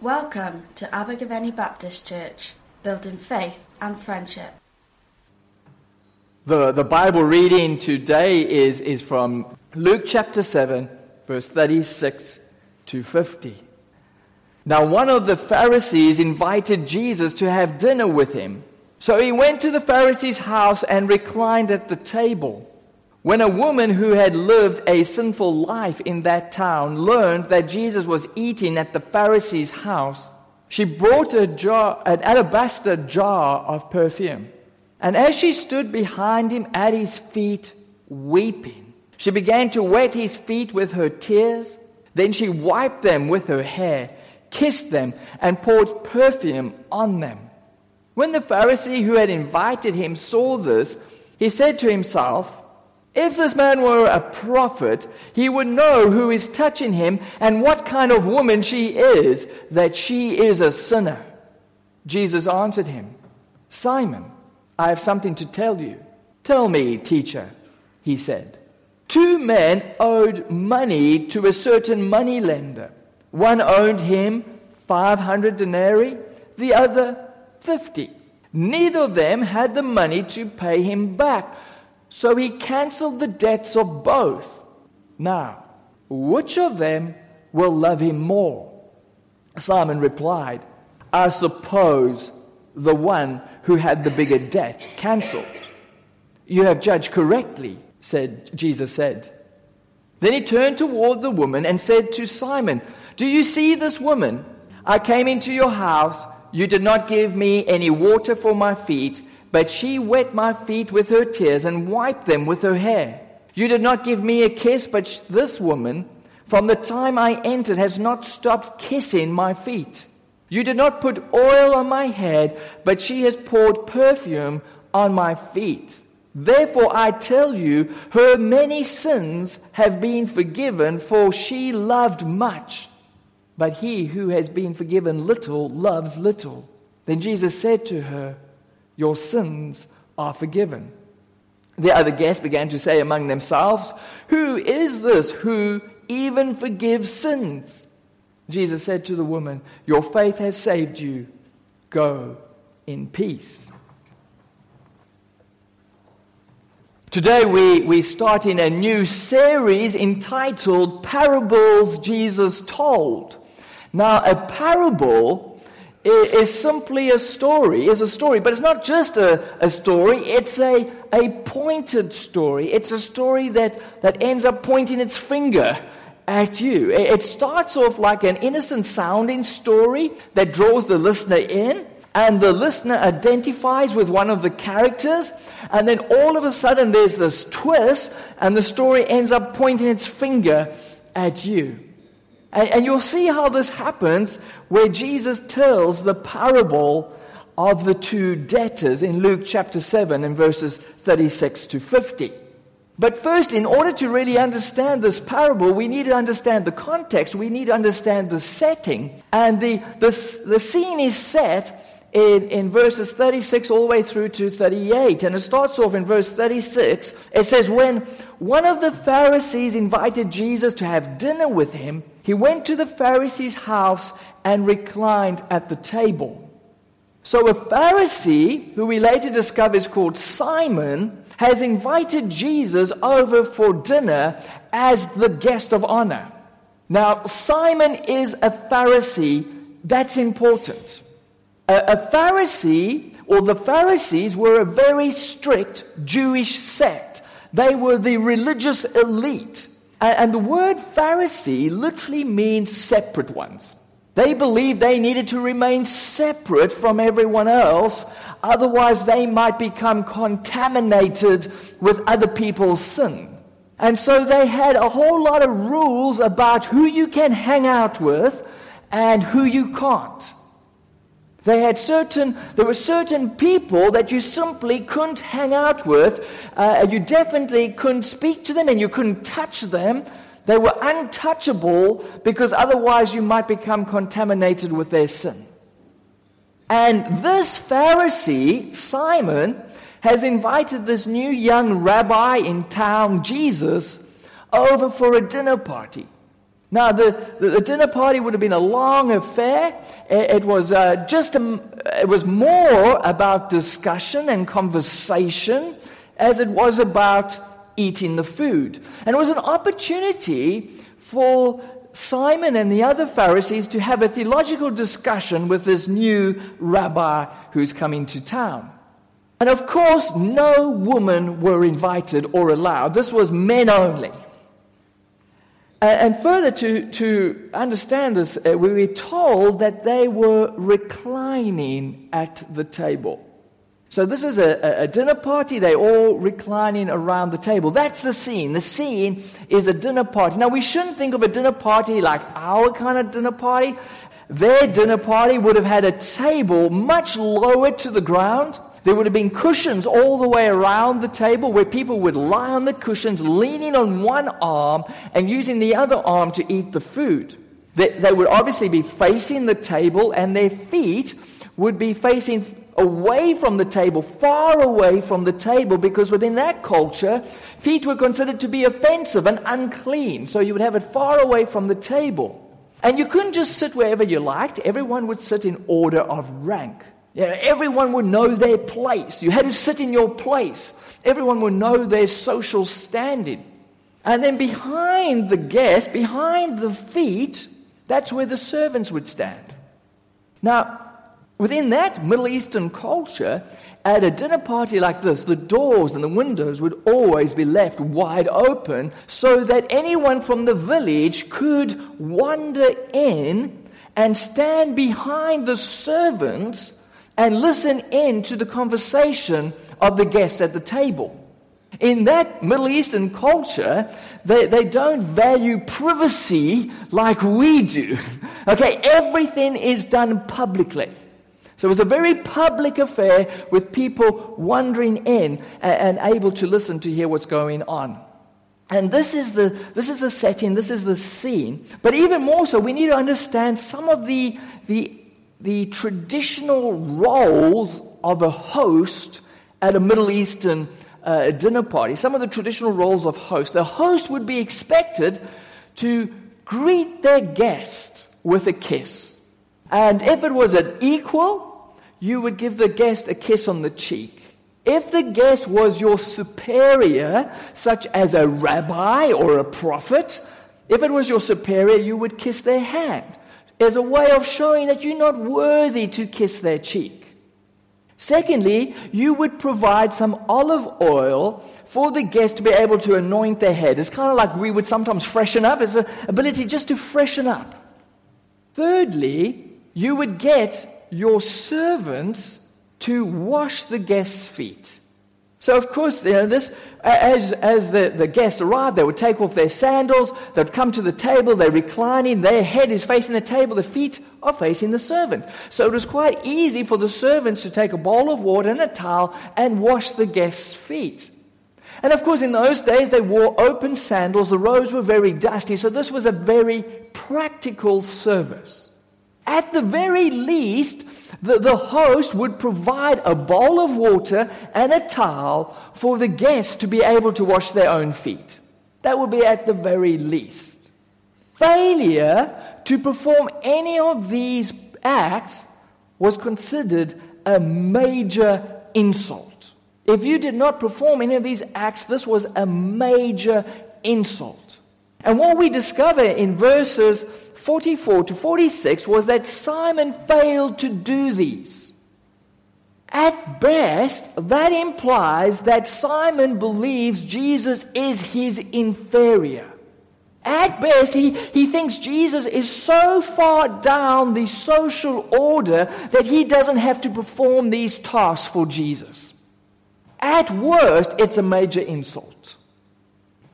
Welcome to Abergavenny Baptist Church, building faith and friendship. The, the Bible reading today is, is from Luke chapter 7, verse 36 to 50. Now, one of the Pharisees invited Jesus to have dinner with him. So he went to the Pharisee's house and reclined at the table. When a woman who had lived a sinful life in that town learned that Jesus was eating at the Pharisee's house, she brought a jar, an alabaster jar of perfume. And as she stood behind him at his feet, weeping, she began to wet his feet with her tears. Then she wiped them with her hair, kissed them, and poured perfume on them. When the Pharisee who had invited him saw this, he said to himself, if this man were a prophet, he would know who is touching him and what kind of woman she is, that she is a sinner. Jesus answered him, Simon, I have something to tell you. Tell me, teacher, he said. Two men owed money to a certain money lender. One owed him 500 denarii, the other 50. Neither of them had the money to pay him back. So he canceled the debts of both. Now, which of them will love him more? Simon replied, I suppose the one who had the bigger debt cancelled. You have judged correctly, said Jesus said. Then he turned toward the woman and said to Simon, Do you see this woman? I came into your house. You did not give me any water for my feet but she wet my feet with her tears and wiped them with her hair. You did not give me a kiss, but this woman, from the time I entered, has not stopped kissing my feet. You did not put oil on my head, but she has poured perfume on my feet. Therefore, I tell you, her many sins have been forgiven, for she loved much. But he who has been forgiven little loves little. Then Jesus said to her, your sins are forgiven. The other guests began to say among themselves, Who is this who even forgives sins? Jesus said to the woman, Your faith has saved you. Go in peace. Today we, we start in a new series entitled Parables Jesus Told. Now, a parable is simply a story, is a story, but it's not just a, a story, it's a, a pointed story. It's a story that, that ends up pointing its finger at you. It starts off like an innocent sounding story that draws the listener in, and the listener identifies with one of the characters, and then all of a sudden there's this twist, and the story ends up pointing its finger at you. And, and you'll see how this happens where Jesus tells the parable of the two debtors in Luke chapter 7 and verses 36 to 50. But first, in order to really understand this parable, we need to understand the context, we need to understand the setting. And the, the, the scene is set in, in verses 36 all the way through to 38. And it starts off in verse 36. It says, When one of the Pharisees invited Jesus to have dinner with him, he went to the Pharisee's house and reclined at the table. So, a Pharisee, who we later discover is called Simon, has invited Jesus over for dinner as the guest of honor. Now, Simon is a Pharisee. That's important. A, a Pharisee, or the Pharisees, were a very strict Jewish sect. They were the religious elite. And, the word Pharisee literally means separate ones. They believed they needed to remain separate from everyone else, otherwise, they might become contaminated with other people's sin. And so they had a whole lot of rules about who you can hang out with and who you can't. They had certain, there were certain people that you simply couldn't hang out with. Uh, you definitely couldn't speak to them and you couldn't touch them. They were untouchable because otherwise you might become contaminated with their sin. And this Pharisee, Simon, has invited this new young rabbi in town, Jesus, over for a dinner party. Now, the, the, dinner party would have been a long affair. It, it was uh, just a, it was more about discussion and conversation as it was about eating the food. And it was an opportunity for Simon and the other Pharisees to have a theological discussion with this new rabbi who's coming to town. And of course, no women were invited or allowed. This was men only. And further, to, to understand this, uh, we were told that they were reclining at the table. So, this is a, a, dinner party. They're all reclining around the table. That's the scene. The scene is a dinner party. Now, we shouldn't think of a dinner party like our kind of dinner party. Their dinner party would have had a table much lower to the ground. There would have been cushions all the way around the table where people would lie on the cushions, leaning on one arm and using the other arm to eat the food. They, they would obviously be facing the table, and their feet would be facing away from the table, far away from the table, because within that culture, feet were considered to be offensive and unclean. So you would have it far away from the table. And you couldn't just sit wherever you liked, everyone would sit in order of rank. Know, everyone would know their place. You had to sit in your place. Everyone would know their social standing. And then behind the guest, behind the feet, that's where the servants would stand. Now, within that Middle Eastern culture, at a dinner party like this, the doors and the windows would always be left wide open so that anyone from the village could wander in and stand behind the servants and listen in to the conversation of the guests at the table. In that Middle Eastern culture, they, they don't value privacy like we do. Okay, everything is done publicly. So it was a very public affair with people wandering in and, and able to listen to hear what's going on. And this is, the, this is the setting, this is the scene. But even more so, we need to understand some of the, the the traditional roles of a host at a Middle Eastern uh, dinner party, some of the traditional roles of host. The host would be expected to greet their guest with a kiss. And if it was an equal, you would give the guest a kiss on the cheek. If the guest was your superior, such as a rabbi or a prophet, if it was your superior, you would kiss their hand as a way of showing that you're not worthy to kiss their cheek. Secondly, you would provide some olive oil for the guest to be able to anoint their head. It's kind of like we would sometimes freshen up, it's an ability just to freshen up. Thirdly, you would get your servants to wash the guest's feet. So, of course, you know, this, as, as the, the guests arrived, they would take off their sandals, they'd come to the table, they're reclining, their head is facing the table, the feet are facing the servant. So it was quite easy for the servants to take a bowl of water and a towel and wash the guests' feet. And of course, in those days, they wore open sandals, the roads were very dusty, so this was a very practical service. At the very least, the, the host would provide a bowl of water and a towel for the guests to be able to wash their own feet. That would be at the very least. Failure to perform any of these acts was considered a major insult. If you did not perform any of these acts, this was a major insult. And what we discover in verses 44 to 46 was that Simon failed to do these. At best, that implies that Simon believes Jesus is his inferior. At best, he, he thinks Jesus is so far down the social order that he doesn't have to perform these tasks for Jesus. At worst, it's a major insult.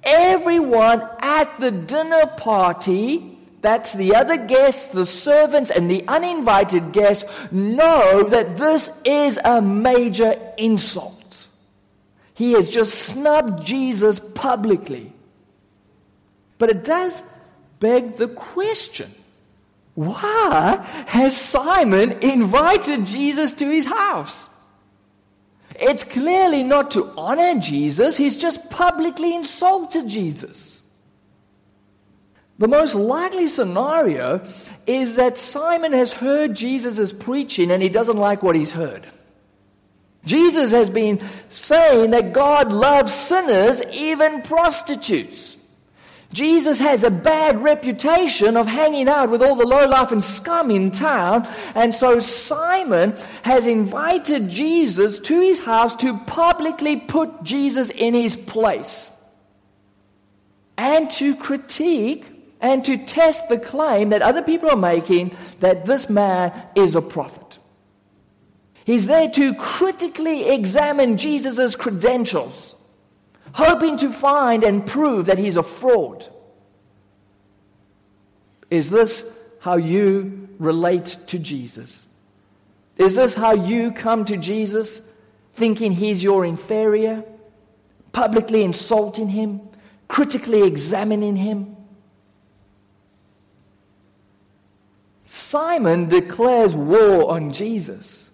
Everyone at the dinner party that's the other guests, the servants, and the uninvited guests know that this is a major insult. He has just snubbed Jesus publicly. But it does beg the question why has Simon invited Jesus to his house? It's clearly not to honor Jesus, he's just publicly insulted Jesus. The most likely scenario is that Simon has heard Jesus' preaching and he doesn't like what he's heard. Jesus has been saying that God loves sinners, even prostitutes. Jesus has a bad reputation of hanging out with all the lowlife and scum in town, and so Simon has invited Jesus to his house to publicly put Jesus in his place and to critique and to test the claim that other people are making that this man is a prophet. He's there to critically examine Jesus' credentials, hoping to find and prove that he's a fraud. Is this how you relate to Jesus? Is this how you come to Jesus thinking he's your inferior, publicly insulting him, critically examining him? Simon declares war on Jesus.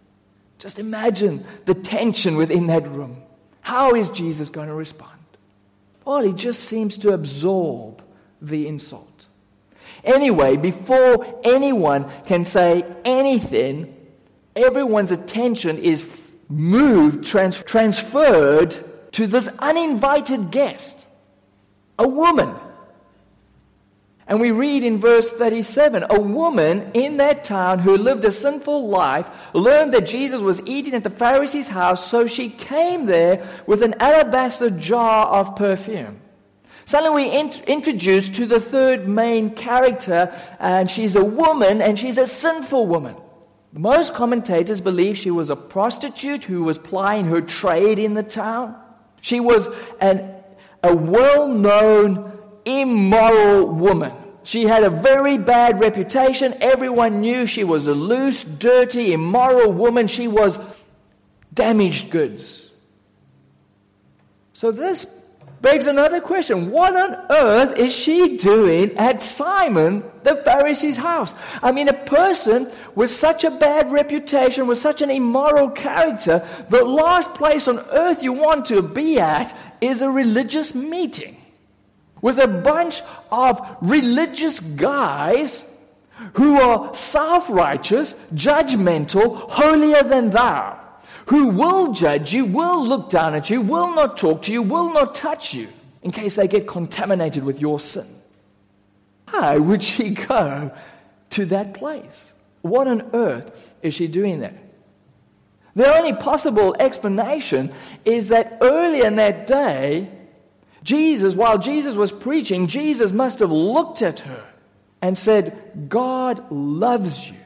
Just imagine the tension within that room. How is Jesus going to respond? Well, he just seems to absorb the insult. Anyway, before anyone can say anything, everyone's attention is moved, trans- transferred to this uninvited guest, a woman. And we read in verse 37 a woman in that town who lived a sinful life learned that Jesus was eating at the Pharisee's house, so she came there with an alabaster jar of perfume. Suddenly, we int- introduced to the third main character, and she's a woman, and she's a sinful woman. Most commentators believe she was a prostitute who was plying her trade in the town. She was an, a well known immoral woman. She had a very bad reputation. Everyone knew she was a loose, dirty, immoral woman. She was damaged goods. So this begs another question. What on earth is she doing at Simon the Pharisee's house? I mean, a person with such a bad reputation, with such an immoral character, the last place on earth you want to be at is a religious meeting with a bunch of religious guys who are self righteous, judgmental, holier than thou, who will judge you, will look down at you, will not talk to you, will not touch you in case they get contaminated with your sin. Why would she go to that place? What on earth is she doing there? The only possible explanation is that early in that day, Jesus, while Jesus was preaching, Jesus must have looked at her and said, God loves you.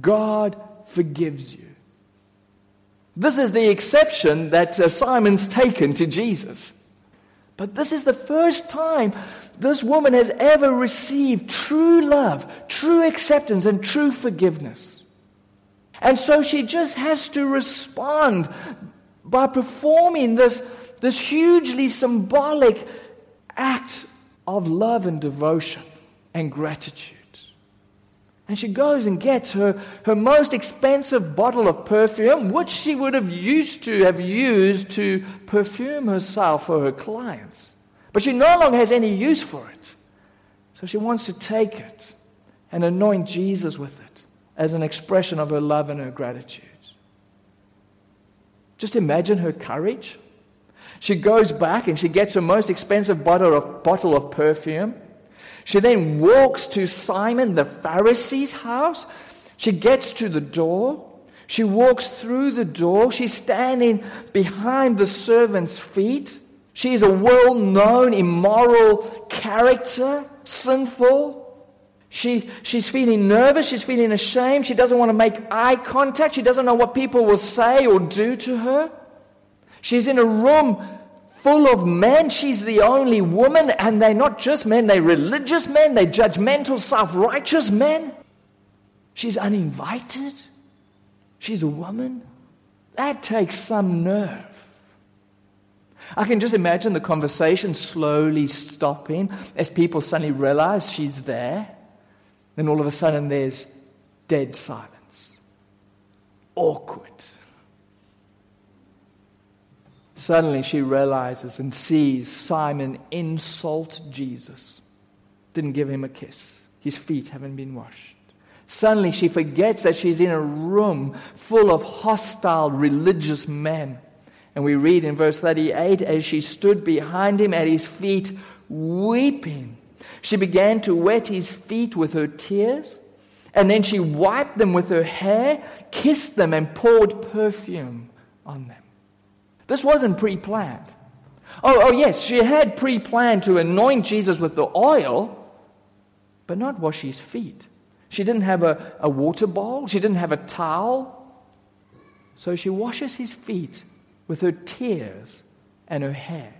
God forgives you. This is the exception that uh, Simon's taken to Jesus. But this is the first time this woman has ever received true love, true acceptance, and true forgiveness. And so she just has to respond by performing this this hugely symbolic act of love and devotion and gratitude. And she goes and gets her, her most expensive bottle of perfume, which she would have used to have used to perfume herself for her clients. But she no longer has any use for it. So she wants to take it and anoint Jesus with it as an expression of her love and her gratitude. Just imagine her courage. She goes back and she gets her most expensive bottle of, bottle of perfume. She then walks to Simon the Pharisee's house. She gets to the door. She walks through the door. She's standing behind the servant's feet. She is a well known immoral character, sinful. She, she's feeling nervous. She's feeling ashamed. She doesn't want to make eye contact. She doesn't know what people will say or do to her. She's in a room full of men. She's the only woman, and they're not just men, they're religious men, they're judgmental, self righteous men. She's uninvited. She's a woman. That takes some nerve. I can just imagine the conversation slowly stopping as people suddenly realize she's there. Then all of a sudden there's dead silence. Awkward. Suddenly she realizes and sees Simon insult Jesus. didn't give him a kiss. His feet haven't been washed. Suddenly, she forgets that she's in a room full of hostile religious men. And we read in verse 38 as she stood behind him at his feet, weeping, she began to wet his feet with her tears. And then she wiped them with her hair, kissed them, and poured perfume on them. This wasn't pre planned. Oh, oh, yes, she had pre planned to anoint Jesus with the oil, but not wash his feet. She didn't have a, a water bowl, she didn't have a towel. So she washes his feet with her tears and her hair.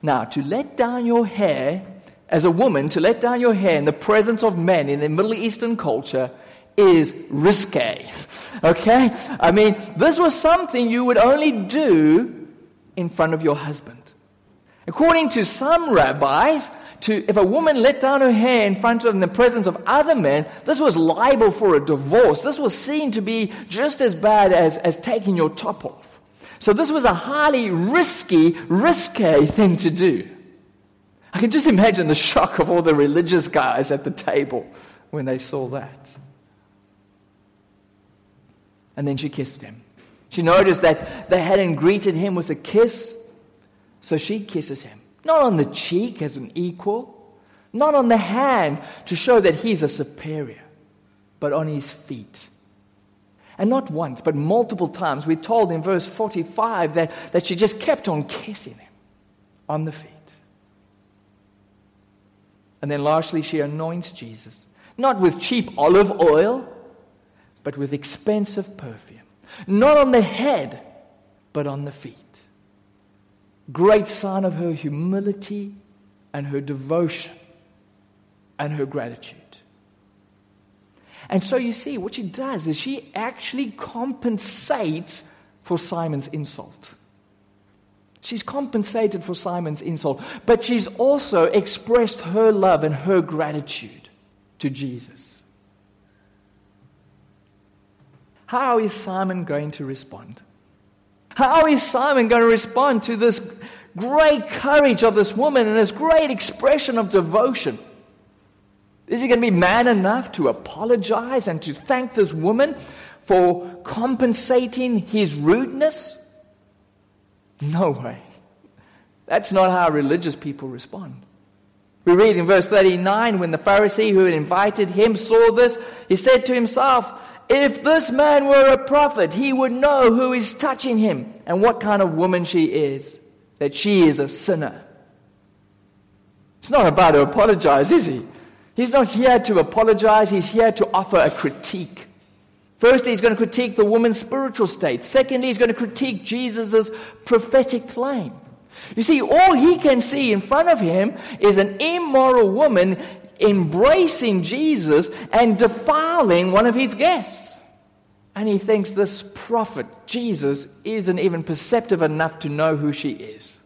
Now, to let down your hair, as a woman, to let down your hair in the presence of men in the Middle Eastern culture is risque. Okay? I mean, this was something you would only do in front of your husband. According to some rabbis, to, if a woman let down her hair in front of in the presence of other men, this was liable for a divorce. This was seen to be just as bad as, as taking your top off. So this was a highly risky, risque thing to do. I can just imagine the shock of all the religious guys at the table when they saw that. And then she kissed him. She noticed that they hadn't greeted him with a kiss, so she kisses him. Not on the cheek as an equal, not on the hand to show that he's a superior, but on his feet. And not once, but multiple times. We're told in verse 45 that, that she just kept on kissing him on the feet. And then lastly, she anoints Jesus, not with cheap olive oil, but with expensive perfume. Not on the head, but on the feet. Great sign of her humility and her devotion and her gratitude. And so you see, what she does is she actually compensates for Simon's insult. She's compensated for Simon's insult, but she's also expressed her love and her gratitude to Jesus. How is Simon going to respond? How is Simon going to respond to this great courage of this woman and this great expression of devotion? Is he going to be man enough to apologize and to thank this woman for compensating his rudeness? No way. That's not how religious people respond. We read in verse 39 when the Pharisee who had invited him saw this, he said to himself, If this man were a prophet, he would know who is touching him and what kind of woman she is, that she is a sinner. It's not about to apologize, is he? He's not here to apologize, he's here to offer a critique. Firstly, he's going to critique the woman's spiritual state. Secondly, he's going to critique Jesus' prophetic claim. You see, all he can see in front of him is an immoral woman embracing Jesus and defiling one of his guests. And he thinks this prophet, Jesus, isn't even perceptive enough to know who she is.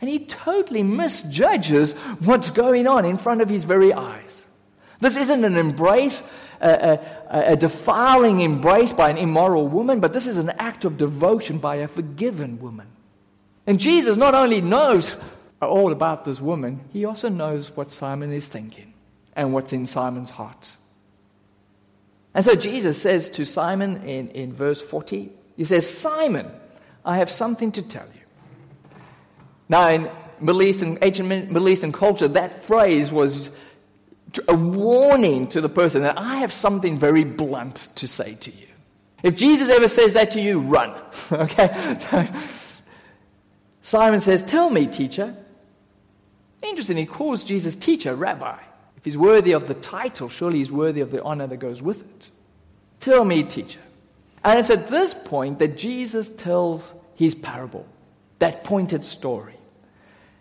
And he totally misjudges what's going on in front of his very eyes. This isn't an embrace, a, a, a, defiling embrace by an immoral woman, but this is an act of devotion by a forgiven woman. And Jesus not only knows all about this woman, he also knows what Simon is thinking and what's in Simon's heart. And so Jesus says to Simon in, in verse 40, He says, Simon, I have something to tell you. Now, in Middle Eastern, ancient Middle Eastern culture, that phrase was a warning to the person that I have something very blunt to say to you. If Jesus ever says that to you, run. okay? Simon says, Tell me, teacher. Interesting, he calls Jesus teacher, rabbi. If he's worthy of the title, surely he's worthy of the honor that goes with it. Tell me, teacher. And it's at this point that Jesus tells his parable, that pointed story.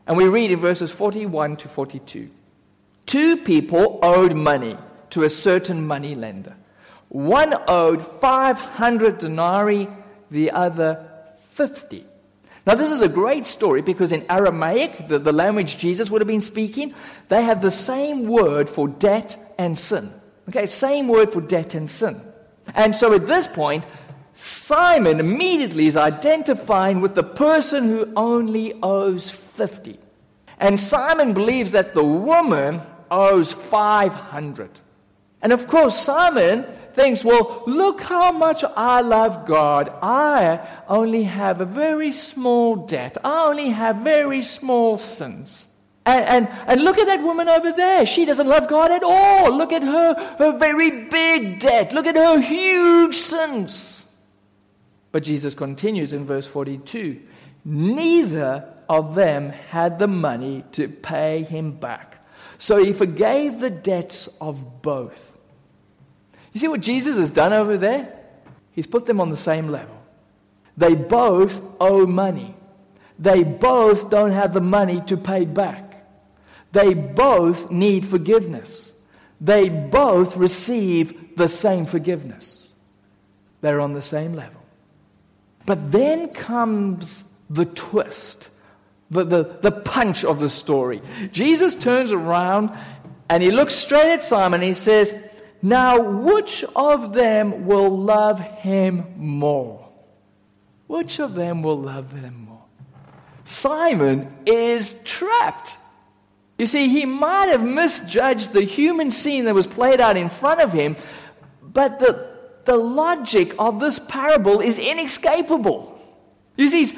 And we read in verses 41 to 42. Two people owed money to a certain money lender. One owed 500 denarii, the other 50. Now, this is a great story because in Aramaic, the, the language Jesus would have been speaking, they have the same word for debt and sin. Okay, same word for debt and sin. And so at this point, Simon immediately is identifying with the person who only owes 50. And Simon believes that the woman owes 500. And of course, Simon thinks, well, look how much I love God. I only have a very small debt. I only have very small sins. And, and, and look at that woman over there. She doesn't love God at all. Look at her, her very big debt. Look at her huge sins. But Jesus continues in verse 42 Neither of them had the money to pay him back. So he forgave the debts of both. You see what Jesus has done over there? He's put them on the same level. They both owe money. They both don't have the money to pay back. They both need forgiveness. They both receive the same forgiveness. They're on the same level. But then comes the twist, the, the, the punch of the story. Jesus turns around and he looks straight at Simon and he says, Now, which of them will love him more? Which of them will love him more? Simon is trapped. You see, he might have misjudged the human scene that was played out in front of him, but the, the logic of this parable is inescapable. You see,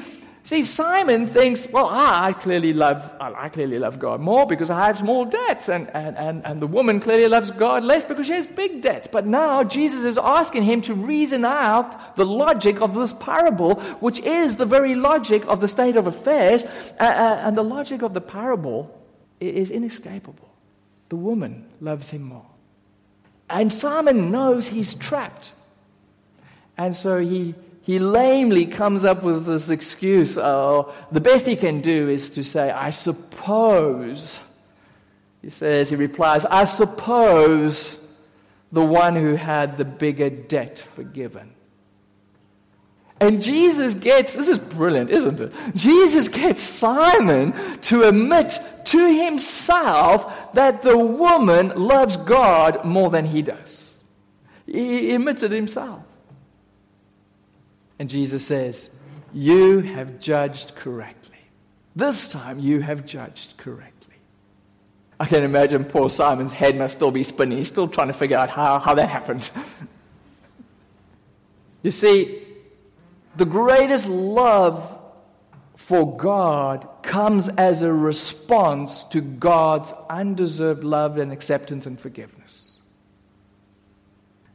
See, Simon thinks, well, I clearly love, I clearly love God more because I have small debts, and, and, and, and the woman clearly loves God less because she has big debts. But now Jesus is asking him to reason out the logic of this parable, which is the very logic of the state of affairs, uh, and the logic of the parable is inescapable. The woman loves him more. And Simon knows he's trapped. And so he he lamely comes up with this excuse. Oh, the best he can do is to say, I suppose. He says, he replies, I suppose the one who had the bigger debt forgiven. And Jesus gets, this is brilliant, isn't it? Jesus gets Simon to admit to himself that the woman loves God more than he does. He admits it himself. And Jesus says, You have judged correctly. This time you have judged correctly. I can imagine poor Simon's head must still be spinning. He's still trying to figure out how, how that happened. you see, the greatest love for God comes as a response to God's undeserved love and acceptance and forgiveness.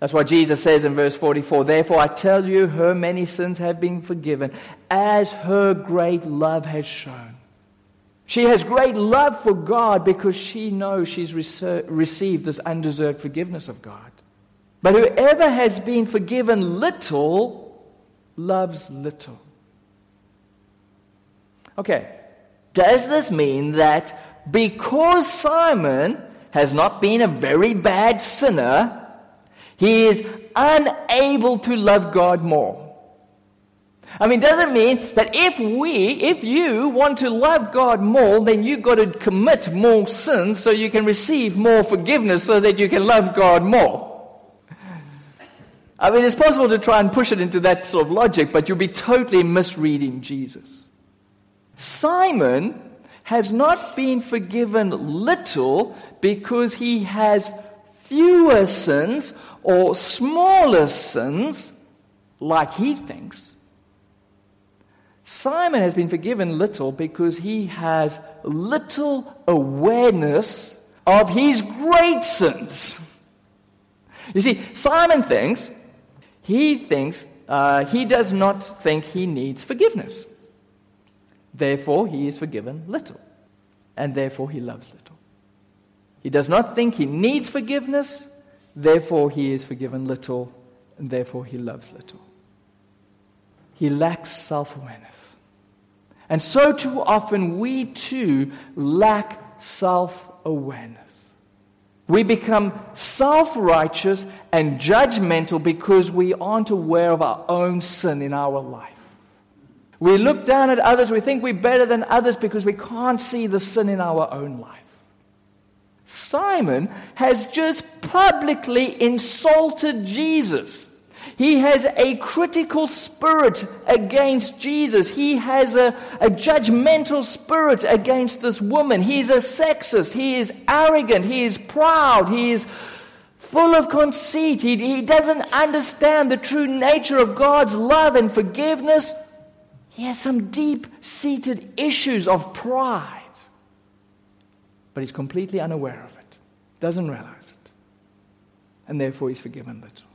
That's why Jesus says in verse 44 Therefore I tell you, her many sins have been forgiven, as her great love has shown. She has great love for God because she knows she's received this undeserved forgiveness of God. But whoever has been forgiven little loves little. Okay, does this mean that because Simon has not been a very bad sinner, he is unable to love God more. I mean, does it mean that if we, if you want to love God more, then you've got to commit more sins so you can receive more forgiveness so that you can love God more? I mean, it's possible to try and push it into that sort of logic, but you'll be totally misreading Jesus. Simon has not been forgiven little because he has fewer sins or smaller sins, like he thinks. Simon has been forgiven little because he has little awareness of his great sins. You see, Simon thinks, he thinks, uh, he does not think he needs forgiveness. Therefore, he is forgiven little. And therefore, he loves little. He does not think he needs forgiveness. Therefore, he is forgiven little, and therefore he loves little. He lacks self awareness. And so, too often, we too lack self awareness. We become self righteous and judgmental because we aren't aware of our own sin in our life. We look down at others, we think we're better than others because we can't see the sin in our own life. Simon has just publicly insulted Jesus. He has a critical spirit against Jesus. He has a, a judgmental spirit against this woman. He's a sexist. He is arrogant. He is proud. He is full of conceit. He, he doesn't understand the true nature of God's love and forgiveness. He has some deep seated issues of pride. But he's completely unaware of it, doesn't realize it. And therefore, he's forgiven little.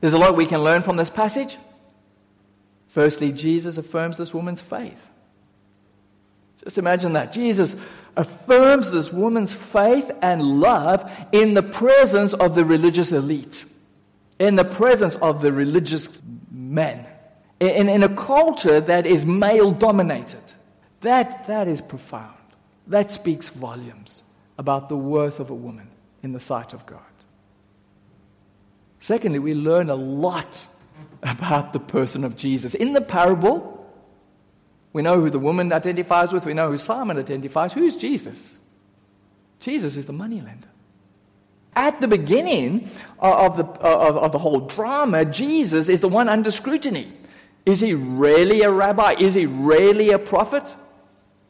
There's a lot we can learn from this passage. Firstly, Jesus affirms this woman's faith. Just imagine that. Jesus affirms this woman's faith and love in the presence of the religious elite, in the presence of the religious men, in, in a culture that is male dominated. That, that is profound. That speaks volumes about the worth of a woman in the sight of God. Secondly, we learn a lot about the person of Jesus. In the parable, we know who the woman identifies with, we know who Simon identifies. Who's Jesus? Jesus is the moneylender. At the beginning of the, of, of the whole drama, Jesus is the one under scrutiny. Is he really a rabbi? Is he really a prophet?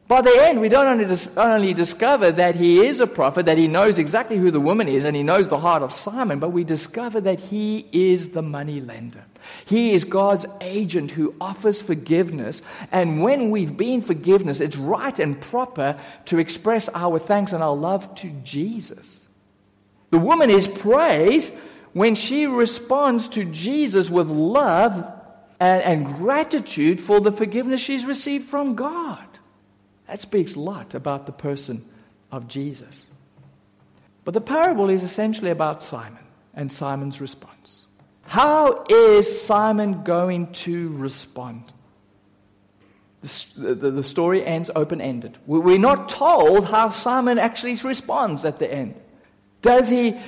By the end, we don't only, dis- only discover that he is a prophet, that he knows exactly who the woman is, and he knows the heart of Simon, but we discover that he is the money lender. He is God's agent who offers forgiveness. And when we've been forgiveness, it's right and proper to express our thanks and our love to Jesus. The woman is praised when she responds to Jesus with love and, and gratitude for the forgiveness she's received from God. That speaks a lot about the person of Jesus. But the parable is essentially about Simon and Simon's response. How is Simon going to respond? The, the, the story ends open ended. We're not told how Simon actually responds at the end. Does he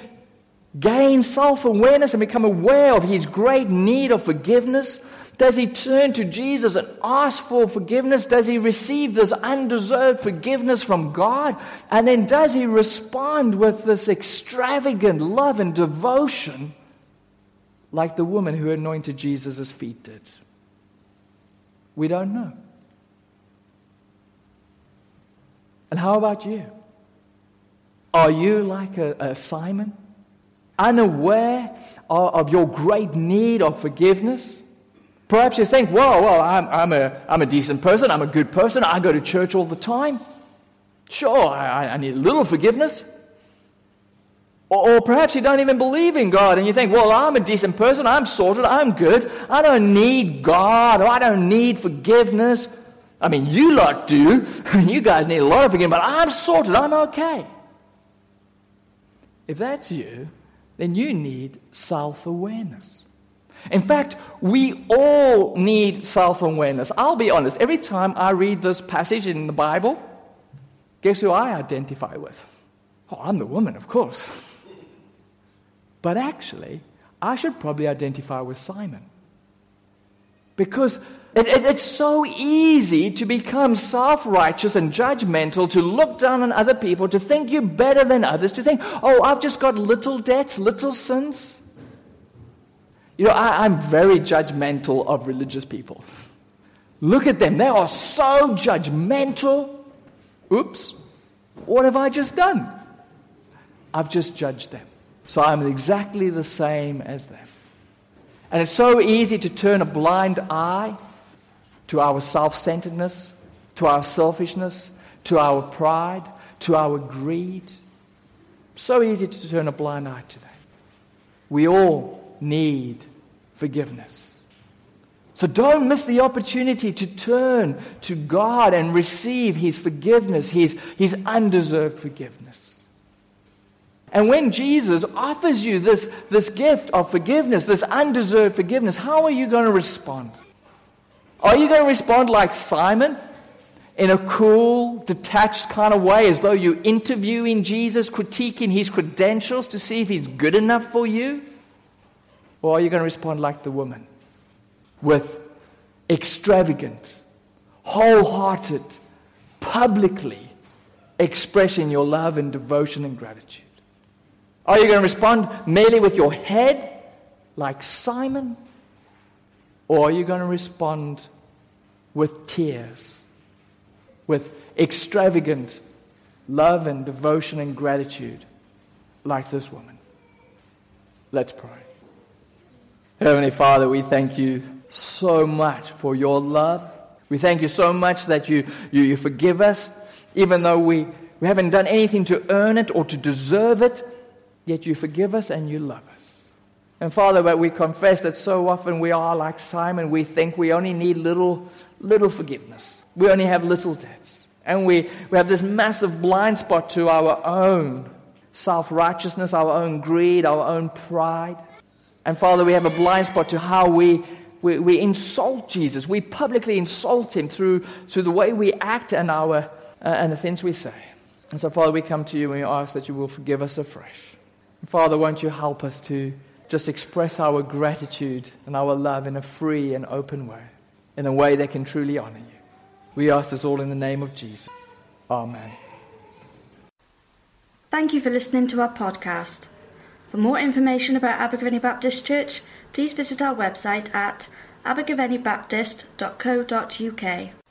gain self awareness and become aware of his great need of forgiveness? Does he turn to Jesus and ask for forgiveness? Does he receive this undeserved forgiveness from God? And then does he respond with this extravagant love and devotion like the woman who anointed Jesus' feet did? We don't know. And how about you? Are you like a, a Simon, unaware of, of your great need of forgiveness? Perhaps you think, whoa, well, I'm, I'm, a, I'm a decent person, I'm a good person, I go to church all the time. Sure, I, I need a little forgiveness. Or, or, perhaps you don't even believe in God and you think, well, I'm a decent person, I'm sorted, I'm good, I don't need God, or I don't need forgiveness. I mean, you lot do. you guys need a lot of forgiveness, but I'm sorted, I'm okay. If that's you, then you need self awareness. In fact, we all need self awareness. I'll be honest, every time I read this passage in the Bible, guess who I identify with? Oh, I'm the woman, of course. but actually, I should probably identify with Simon. Because it, it, it's so easy to become self righteous and judgmental, to look down on other people, to think you're better than others, to think, oh, I've just got little debts, little sins. You know, I, I'm very judgmental of religious people. Look at them, they are so judgmental. Oops, what have I just done? I've just judged them. So I'm exactly the same as them. And it's so easy to turn a blind eye to our self centeredness, to our selfishness, to our pride, to our greed. So easy to turn a blind eye to that. We all need forgiveness. So don't miss the opportunity to turn to God and receive His forgiveness, His, His undeserved forgiveness. And when Jesus offers you this, this gift of forgiveness, this undeserved forgiveness, how are you going to respond? Are you going to respond like Simon? in a cool, detached kind of way, as though you're interviewing Jesus, critiquing his credentials to see if he's good enough for you? Or are you going to respond like the woman with extravagant, wholehearted, publicly expressing your love and devotion and gratitude? Are you going to respond merely with your head, like Simon? Or are you going to respond with tears, with extravagant love and devotion and gratitude, like this woman? Let's pray. Heavenly Father, we thank you so much for your love. We thank you so much that you, you, you forgive us, even though we, we haven't done anything to earn it or to deserve it, yet you forgive us and you love us. And Father, but we confess that so often we are like Simon. We think we only need little, little forgiveness. We only have little debts. And we, we have this massive blind spot to our own self righteousness, our own greed, our own pride. And Father, we have a blind spot to how we, we, we insult Jesus. We publicly insult him through, through the way we act and, our, uh, and the things we say. And so, Father, we come to you and we ask that you will forgive us afresh. Father, won't you help us to just express our gratitude and our love in a free and open way, in a way that can truly honor you. We ask this all in the name of Jesus. Amen. Thank you for listening to our podcast. For more information about Abergavenny Baptist Church, please visit our website at abergavennybaptist.co.uk.